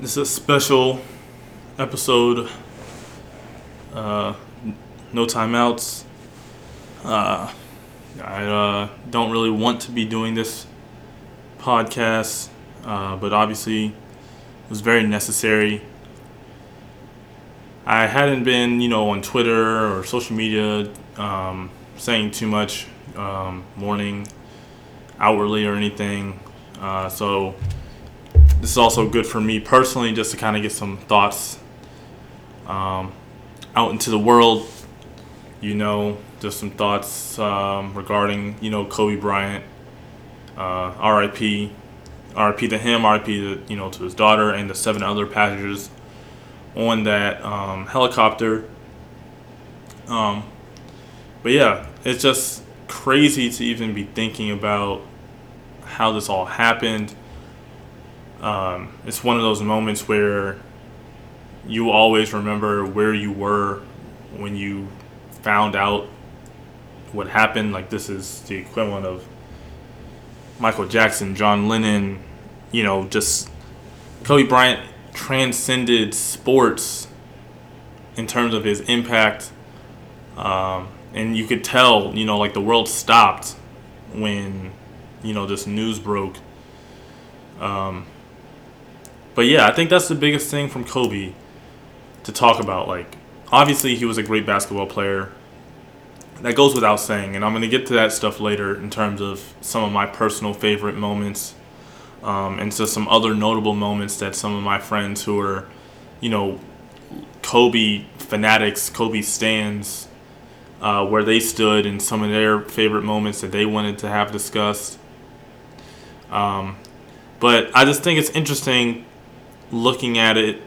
This is a special episode. Uh, no timeouts. Uh, I uh, don't really want to be doing this podcast, uh, but obviously it was very necessary. I hadn't been, you know, on Twitter or social media um, saying too much, um, mourning, outwardly or anything. Uh, so this is also good for me personally, just to kind of get some thoughts um, out into the world. You know, just some thoughts um, regarding you know Kobe Bryant, uh, R.I.P. R.I.P. to him, R.I.P. to you know to his daughter and the seven other passengers on that um, helicopter. Um, but yeah, it's just crazy to even be thinking about how this all happened. Um, it's one of those moments where you always remember where you were when you found out what happened. Like this is the equivalent of Michael Jackson, John Lennon, you know, just Kobe Bryant transcended sports in terms of his impact. Um, and you could tell, you know, like the world stopped when, you know, this news broke. Um, but yeah, I think that's the biggest thing from Kobe to talk about. Like, obviously, he was a great basketball player. That goes without saying, and I'm going to get to that stuff later in terms of some of my personal favorite moments um, and so some other notable moments that some of my friends who are, you know, Kobe fanatics, Kobe stands, uh, where they stood and some of their favorite moments that they wanted to have discussed. Um, but I just think it's interesting looking at it.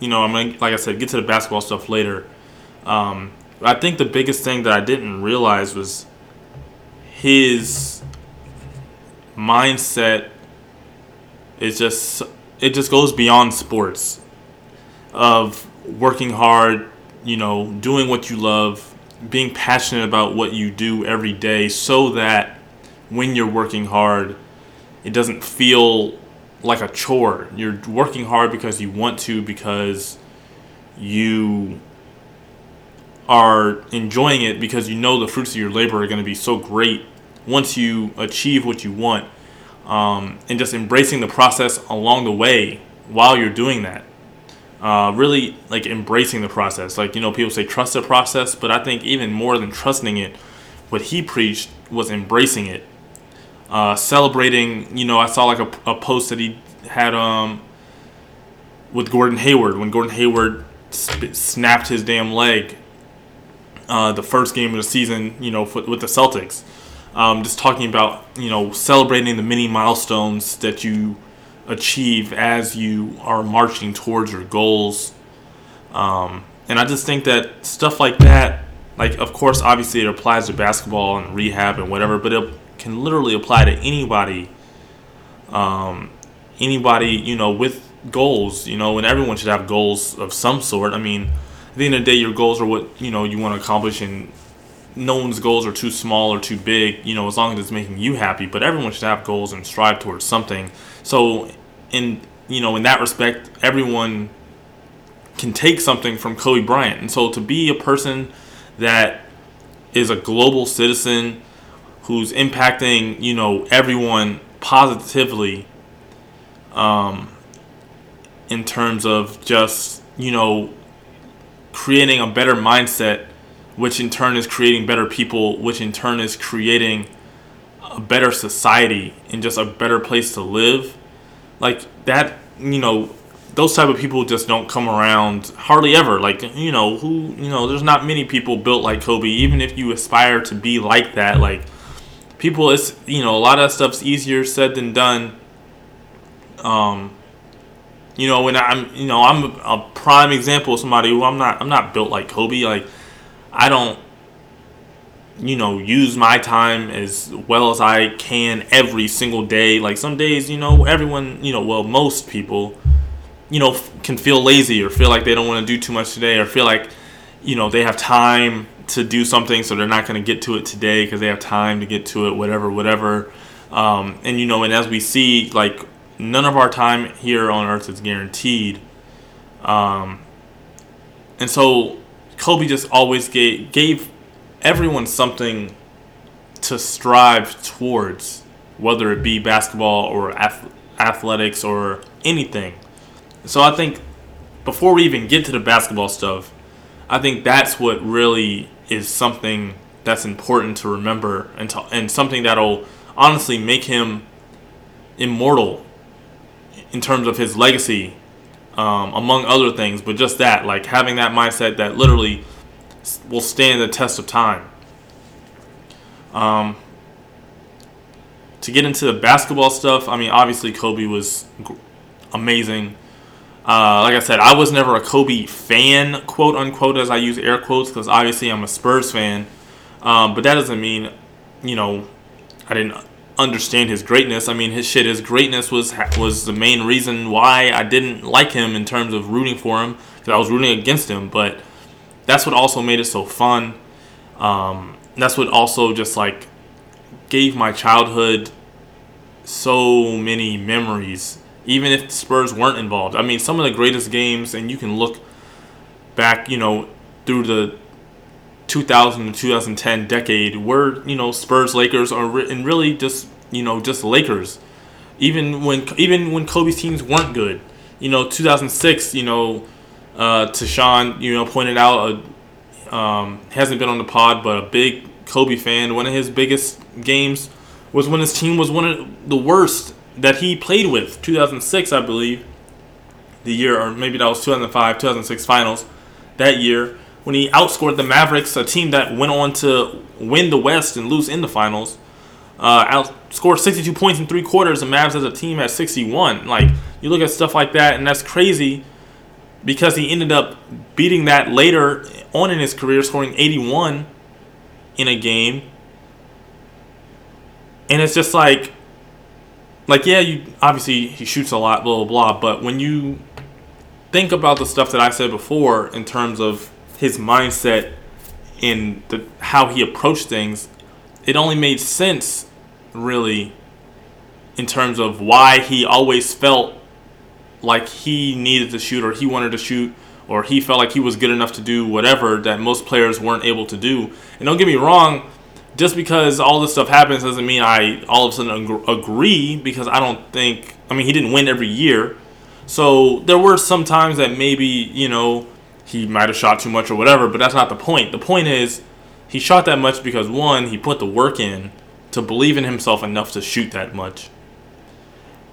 You know, I'm gonna, like I said, get to the basketball stuff later. Um, I think the biggest thing that I didn't realize was his mindset is just it just goes beyond sports of working hard, you know, doing what you love, being passionate about what you do every day so that when you're working hard, it doesn't feel like a chore. You're working hard because you want to because you are enjoying it because you know the fruits of your labor are going to be so great once you achieve what you want um, and just embracing the process along the way while you're doing that. Uh, really like embracing the process. Like, you know, people say trust the process, but I think even more than trusting it, what he preached was embracing it. Uh, celebrating, you know, I saw like a, a post that he had um, with Gordon Hayward when Gordon Hayward sp- snapped his damn leg uh, the first game of the season, you know, with the Celtics. Um, just talking about you know celebrating the many milestones that you achieve as you are marching towards your goals. Um, and i just think that stuff like that like of course obviously it applies to basketball and rehab and whatever but it can literally apply to anybody um, anybody you know with goals you know and everyone should have goals of some sort i mean at the end of the day your goals are what you know you want to accomplish and no one's goals are too small or too big, you know, as long as it's making you happy. But everyone should have goals and strive towards something. So, in you know, in that respect, everyone can take something from Kobe Bryant. And so, to be a person that is a global citizen who's impacting, you know, everyone positively, um, in terms of just you know creating a better mindset which in turn is creating better people, which in turn is creating a better society and just a better place to live. Like that, you know, those type of people just don't come around hardly ever. Like, you know, who, you know, there's not many people built like Kobe. Even if you aspire to be like that, like people, it's, you know, a lot of stuff's easier said than done. Um, you know, when I'm, you know, I'm a prime example of somebody who I'm not, I'm not built like Kobe. Like, I don't you know use my time as well as I can every single day. Like some days, you know, everyone, you know, well, most people, you know, can feel lazy or feel like they don't want to do too much today or feel like, you know, they have time to do something so they're not going to get to it today because they have time to get to it, whatever, whatever. Um, and you know, and as we see, like none of our time here on Earth is guaranteed. Um, and so Kobe just always gave, gave everyone something to strive towards, whether it be basketball or ath- athletics or anything. So I think before we even get to the basketball stuff, I think that's what really is something that's important to remember and to, and something that'll honestly make him immortal in terms of his legacy, um, among other things. But just that, like having that mindset that literally will stand the test of time. Um, to get into the basketball stuff, I mean, obviously Kobe was amazing. Uh, like I said, I was never a Kobe fan, quote unquote, as I use air quotes, because obviously I'm a Spurs fan. Um, but that doesn't mean, you know, I didn't understand his greatness. I mean, his shit, his greatness was was the main reason why I didn't like him in terms of rooting for him, because I was rooting against him. But that's what also made it so fun. Um, that's what also just like gave my childhood so many memories even if the Spurs weren't involved. I mean, some of the greatest games, and you can look back, you know, through the 2000 to 2010 decade, were you know Spurs, Lakers, or and really just you know just Lakers. Even when even when Kobe's teams weren't good, you know, 2006, you know, uh, Tashawn, you know, pointed out, a, um, hasn't been on the pod, but a big Kobe fan. One of his biggest games was when his team was one of the worst that he played with 2006 I believe the year or maybe that was 2005 2006 finals that year when he outscored the Mavericks a team that went on to win the West and lose in the finals uh, outscored 62 points in three quarters and Mavs as a team at 61 like you look at stuff like that and that's crazy because he ended up beating that later on in his career scoring 81 in a game. And it's just like like yeah, you obviously he shoots a lot, blah blah blah. But when you think about the stuff that I said before in terms of his mindset and the how he approached things, it only made sense really in terms of why he always felt like he needed to shoot or he wanted to shoot or he felt like he was good enough to do whatever that most players weren't able to do. And don't get me wrong, just because all this stuff happens doesn't mean I all of a sudden agree because I don't think I mean he didn't win every year. So there were some times that maybe, you know, he might have shot too much or whatever, but that's not the point. The point is he shot that much because one, he put the work in to believe in himself enough to shoot that much.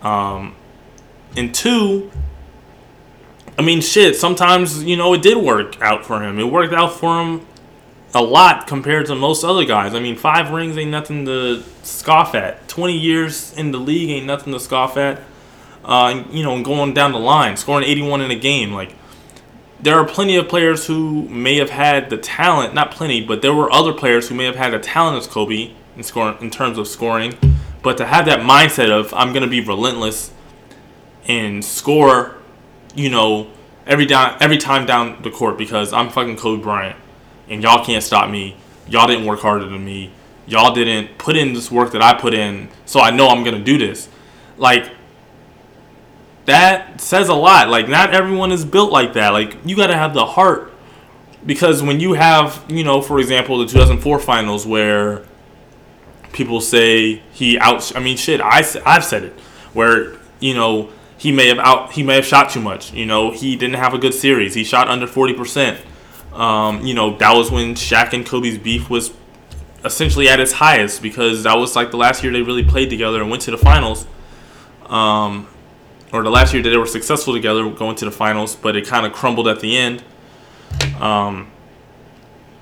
Um and two, I mean shit, sometimes, you know, it did work out for him. It worked out for him a lot compared to most other guys. I mean, five rings ain't nothing to scoff at. 20 years in the league ain't nothing to scoff at. Uh, you know, going down the line, scoring 81 in a game. Like, there are plenty of players who may have had the talent, not plenty, but there were other players who may have had the talent as Kobe in, scoring, in terms of scoring. But to have that mindset of, I'm going to be relentless and score, you know, every down every time down the court because I'm fucking Kobe Bryant and y'all can't stop me. Y'all didn't work harder than me. Y'all didn't put in this work that I put in, so I know I'm gonna do this. Like that says a lot. Like not everyone is built like that. Like you gotta have the heart because when you have, you know, for example, the 2004 finals where people say he out. I mean, shit. I I've said it where you know he may have out. He may have shot too much. You know, he didn't have a good series. He shot under 40 percent. Um, you know, that was when Shaq and Kobe's beef was essentially at its highest because that was like the last year they really played together and went to the finals. Um, or the last year that they were successful together going to the finals, but it kind of crumbled at the end. Um,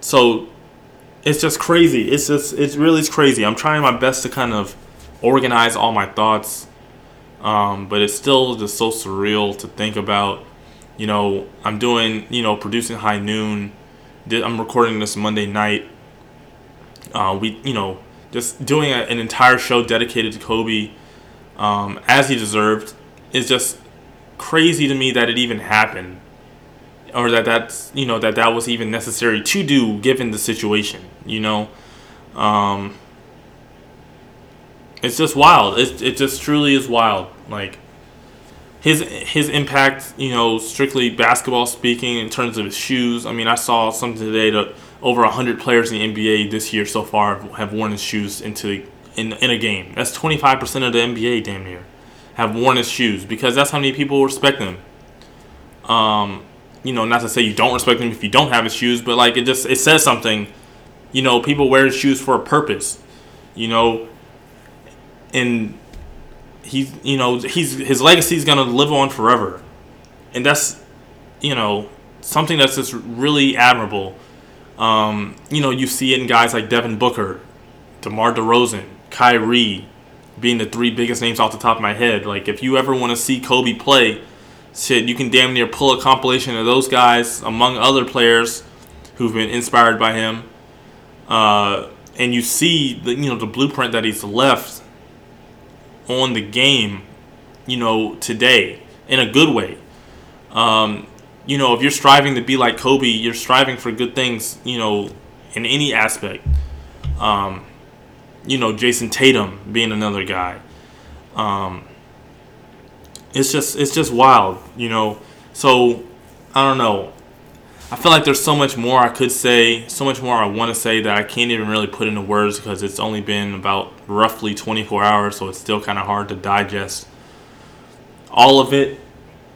so it's just crazy. It's just it's really crazy. I'm trying my best to kind of organize all my thoughts, um, but it's still just so surreal to think about you know, I'm doing, you know, producing High Noon. I'm recording this Monday night. Uh, we, you know, just doing a, an entire show dedicated to Kobe, um, as he deserved, is just crazy to me that it even happened, or that that's, you know, that that was even necessary to do given the situation. You know, um, it's just wild. It it just truly is wild. Like his his impact, you know, strictly basketball speaking, in terms of his shoes. I mean, I saw something today that over hundred players in the NBA this year so far have worn his shoes into in in a game. That's twenty five percent of the NBA, damn near, have worn his shoes because that's how many people respect him. Um, you know, not to say you don't respect him if you don't have his shoes, but like it just it says something. You know, people wear his shoes for a purpose. You know, and he's you know he's his legacy is gonna live on forever, and that's you know something that's just really admirable. Um, you know, you see it in guys like Devin Booker, DeMar DeRozan, Kyrie, being the three biggest names off the top of my head. Like, if you ever want to see Kobe play, shit, you can damn near pull a compilation of those guys among other players who've been inspired by him. Uh, and you see the you know the blueprint that he's left on the game, you know, today in a good way. Um, you know, if you're striving to be like Kobe, you're striving for good things, you know, in any aspect. Um, you know, Jayson Tatum being another guy. Um, it's just it's just wild, you know. So I don't know. I feel like there's so much more I could say, so much more I want to say that I can't even really put into words because it's only been about roughly 24 hours, so it's still kind of hard to digest all of it.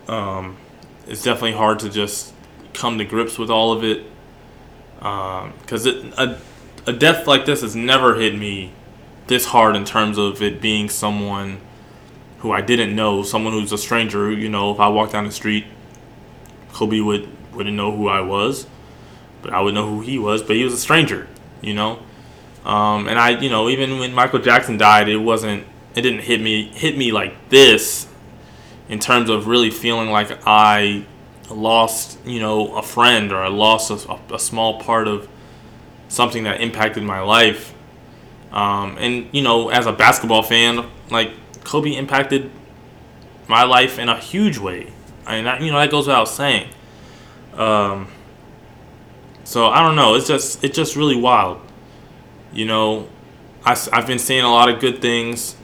Um, it's definitely hard to just come to grips with all of it because um, a, a death like this has never hit me this hard in terms of it being someone who I didn't know, someone who's a stranger. You know, if I walk down the street, Kobe would wouldn't know who I was, but I would know who he was. But he was a stranger, you know. Um, and I, you know, even when Michael Jackson died, it wasn't, it didn't hit me hit me like this, in terms of really feeling like I lost, you know, a friend or I lost a, a small part of something that impacted my life. Um, and you know, as a basketball fan, like Kobe impacted my life in a huge way. And that, you know, that goes without saying. Um, so I don't know. It's just it's just really wild. You know, I, I've been seeing a lot of good things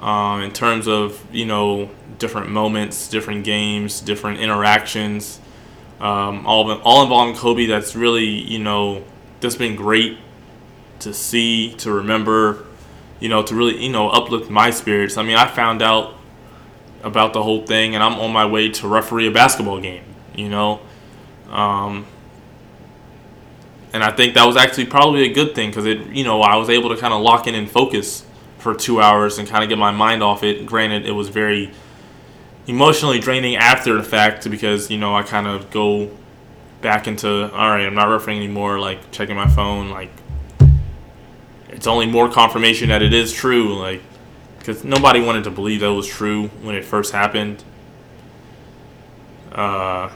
um, in terms of you know different moments, different games, different interactions, um, all all involving Kobe. That's really you know just been great to see, to remember, you know, to really you know uplift my spirits. I mean, I found out about the whole thing, and I'm on my way to referee a basketball game you know. Um, and I think that was actually probably a good thing because it, you know, I was able to kind of lock in and focus for two hours and kind of get my mind off it. Granted, it was very emotionally draining after the fact because you know I kind of go back into all right, I'm not refereeing anymore. Like checking my phone, like it's only more confirmation that it is true. Like because nobody wanted to believe that was true when it first happened. Uh,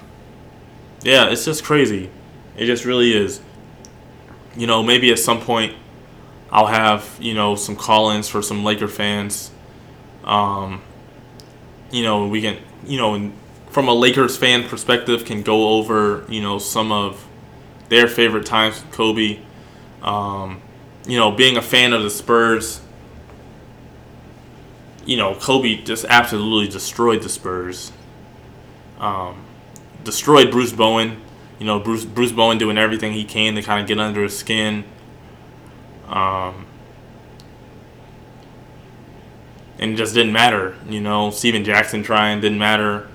yeah, it's just crazy. It just really is. You know, maybe at some point I'll have, you know, some call ins for some Laker fans. Um, you know, we can, you know, from a Lakers fan perspective, can go over, you know, some of their favorite times with Kobe. Um, you know, being a fan of the Spurs, you know, Kobe just absolutely destroyed the Spurs. Um, destroyed Bruce Bowen. You know, Bruce Bruce Bowen doing everything he can to kind of get under his skin. Um, and it just didn't matter. You know, Stephen Jackson trying didn't matter.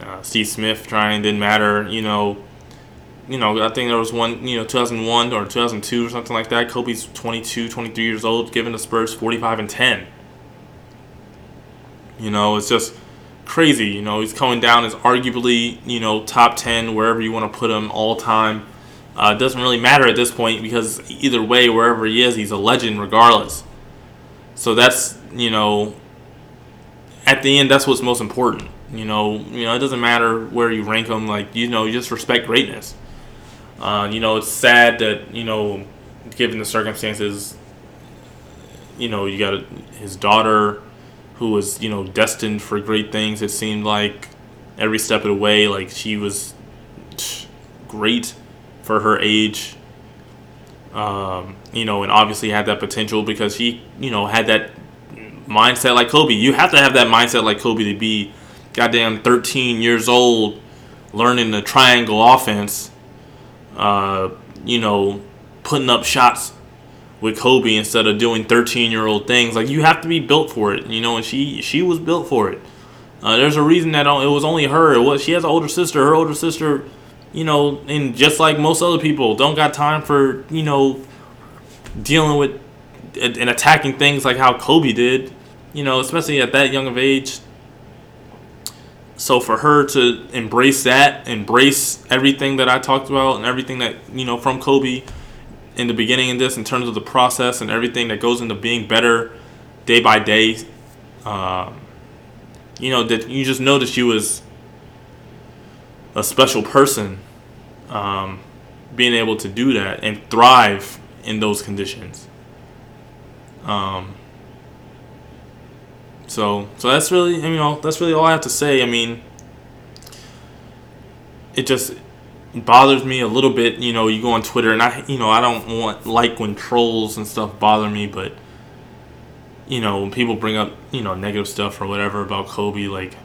Uh, Steve Smith trying didn't matter. You know, you know, I think there was one, you know, 2001 or 2002 or something like that. Kobe's 22, 23 years old, giving the Spurs 45 and 10. You know, it's just crazy. You know, he's coming down as arguably, you know, top 10, wherever you want to put him all time. Uh, doesn't really matter at this point because either way, wherever he is, he's a legend regardless. So that's, you know, at the end, that's what's most important. You know, you know, it doesn't matter where you rank him. Like, you know, you just respect greatness. Uh, you know, it's sad that, you know, given the circumstances, you know, you got his daughter who was you know destined for great things. It seemed like every step of the way, like she was great for her age. Um, you know, and obviously had that potential because she, you know, had that mindset like Kobe. You have to have that mindset like Kobe to be goddamn 13 years old learning the triangle offense, uh, you know, putting up shots with Kobe instead of doing 13 year old things. Like you have to be built for it, you know, and she she was built for it. Uh, there's a reason that it was only her. It was she has an older sister. Her older sister, you know, and just like most other people, don't got time for you know dealing with and attacking things like how Kobe did. You know, especially at that young of age. So for her to embrace that, embrace everything that I talked about and everything that you know from Kobe in the beginning of this in terms of the process and everything that goes into being better day by day. Um, you know that you just know that she was a special person, um, being able to do that and thrive in those conditions. Um, so so that's really you know that's really all I have to say. I mean, it just bothers me a little bit. You know, you go on Twitter and I you know I don't want like when trolls and stuff bother me, but you know when people bring up you know negative stuff or whatever about Kobe, like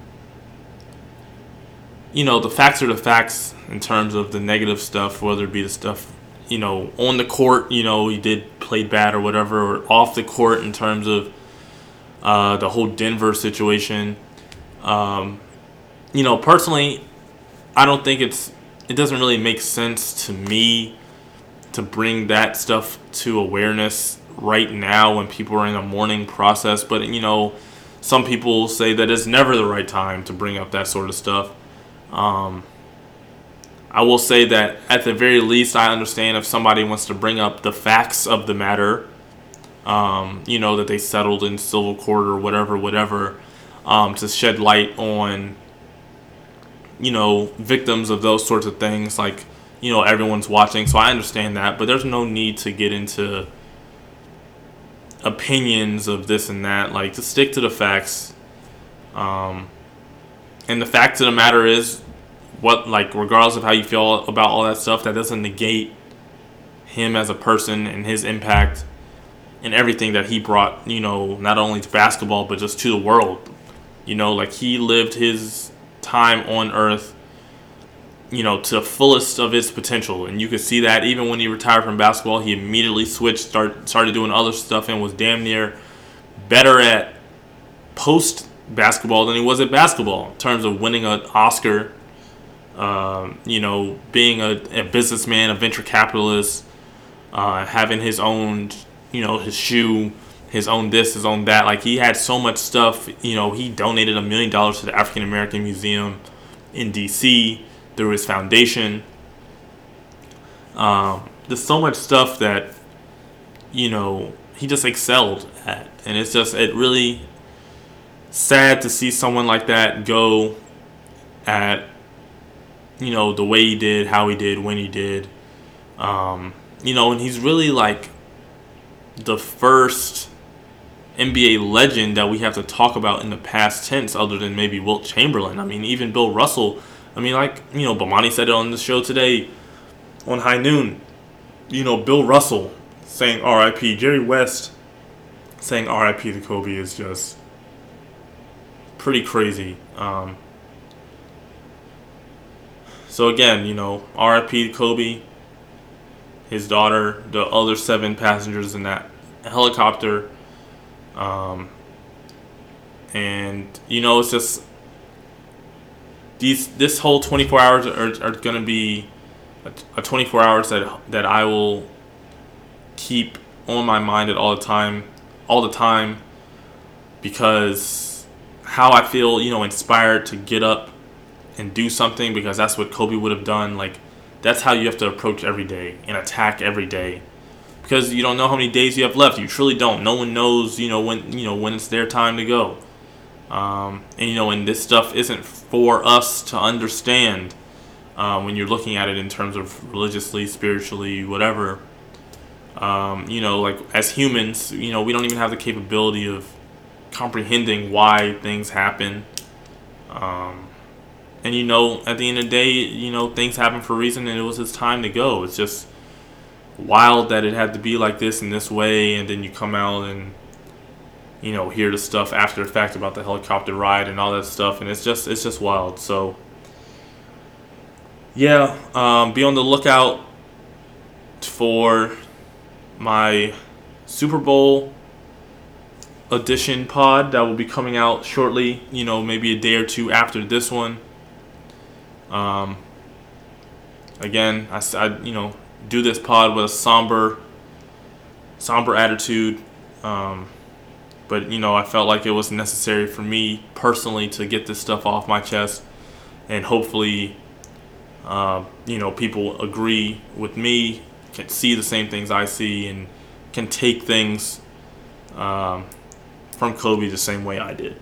you know the facts are the facts in terms of the negative stuff, whether it be the stuff you know on the court, you know he did play bad or whatever, or off the court in terms of uh, the whole Denver situation. Um, you know, personally, I don't think it's it doesn't really make sense to me to bring that stuff to awareness right now when people are in a mourning process. But you know, some people say that it's never the right time to bring up that sort of stuff. Um, I will say that at the very least, I understand if somebody wants to bring up the facts of the matter, um, you know, that they settled in civil court or whatever, whatever, um, to shed light on, you know, victims of those sorts of things. Like, you know, everyone's watching, so I understand that, but there's no need to get into opinions of this and that. Like, to stick to the facts. Um, and the fact of the matter is, what like regardless of how you feel about all that stuff, that doesn't negate him as a person and his impact and everything that he brought. You know, not only to basketball but just to the world. You know, like he lived his time on Earth. You know, to the fullest of its potential, and you could see that even when he retired from basketball, he immediately switched, start started doing other stuff, and was damn near better at post basketball than he was at basketball in terms of winning an Oscar um, you know, being a, a, businessman, a venture capitalist, uh, having his own, you know, his shoe, his own this, his own that. Like he had so much stuff. You know, he donated a million dollars to the African American Museum in D.C. through his foundation. Um, there's so much stuff that, you know, he just excelled at, and it's just it really sad to see someone like that go at you know, the way he did, how he did, when he did. Um, you know, and he's really like the first NBA legend that we have to talk about in the past tense, other than maybe Wilt Chamberlain. I mean, even Bill Russell. I mean, like, you know, Bomani said it on the show today on High Noon. You know, Bill Russell saying RIP, Jerry West saying RIP to Kobe is just pretty crazy. Um, so again, you know, RIP Kobe, his daughter, the other seven passengers in that helicopter. Um, and you know, it's just these this whole 24 hours are, are going to be a, a 24 hours that that I will keep on my mind at all the time, all the time, because how I feel, you know, inspired to get up and do something because that's what Kobe would have done. Like that's how you have to approach every day and attack every day because you don't know how many days you have left. You truly don't. No one knows, you know, when you know when it's their time to go. Um, and you know, and this stuff isn't for us to understand uh, when you're looking at it in terms of religiously, spiritually, whatever. Um, you know, like as humans, you know, we don't even have the capability of comprehending why things happen. Um, and you know, at the end of the day, you know, things happen for a reason, and it was his time to go. It's just wild that it had to be like this in this way, and then you come out and you know, hear the stuff after the fact about the helicopter ride and all that stuff, and it's just it's just wild. So yeah, um, be on the lookout for my Super Bowl edition pod that will be coming out shortly. You know, maybe a day or two after this one. Um, again, I, I you know do this pod with a somber, somber attitude. Um, but you know, I felt like it was necessary for me personally to get this stuff off my chest, and hopefully, uh, you know, people agree with me, can see the same things I see, and can take things um, from Kobe the same way I did.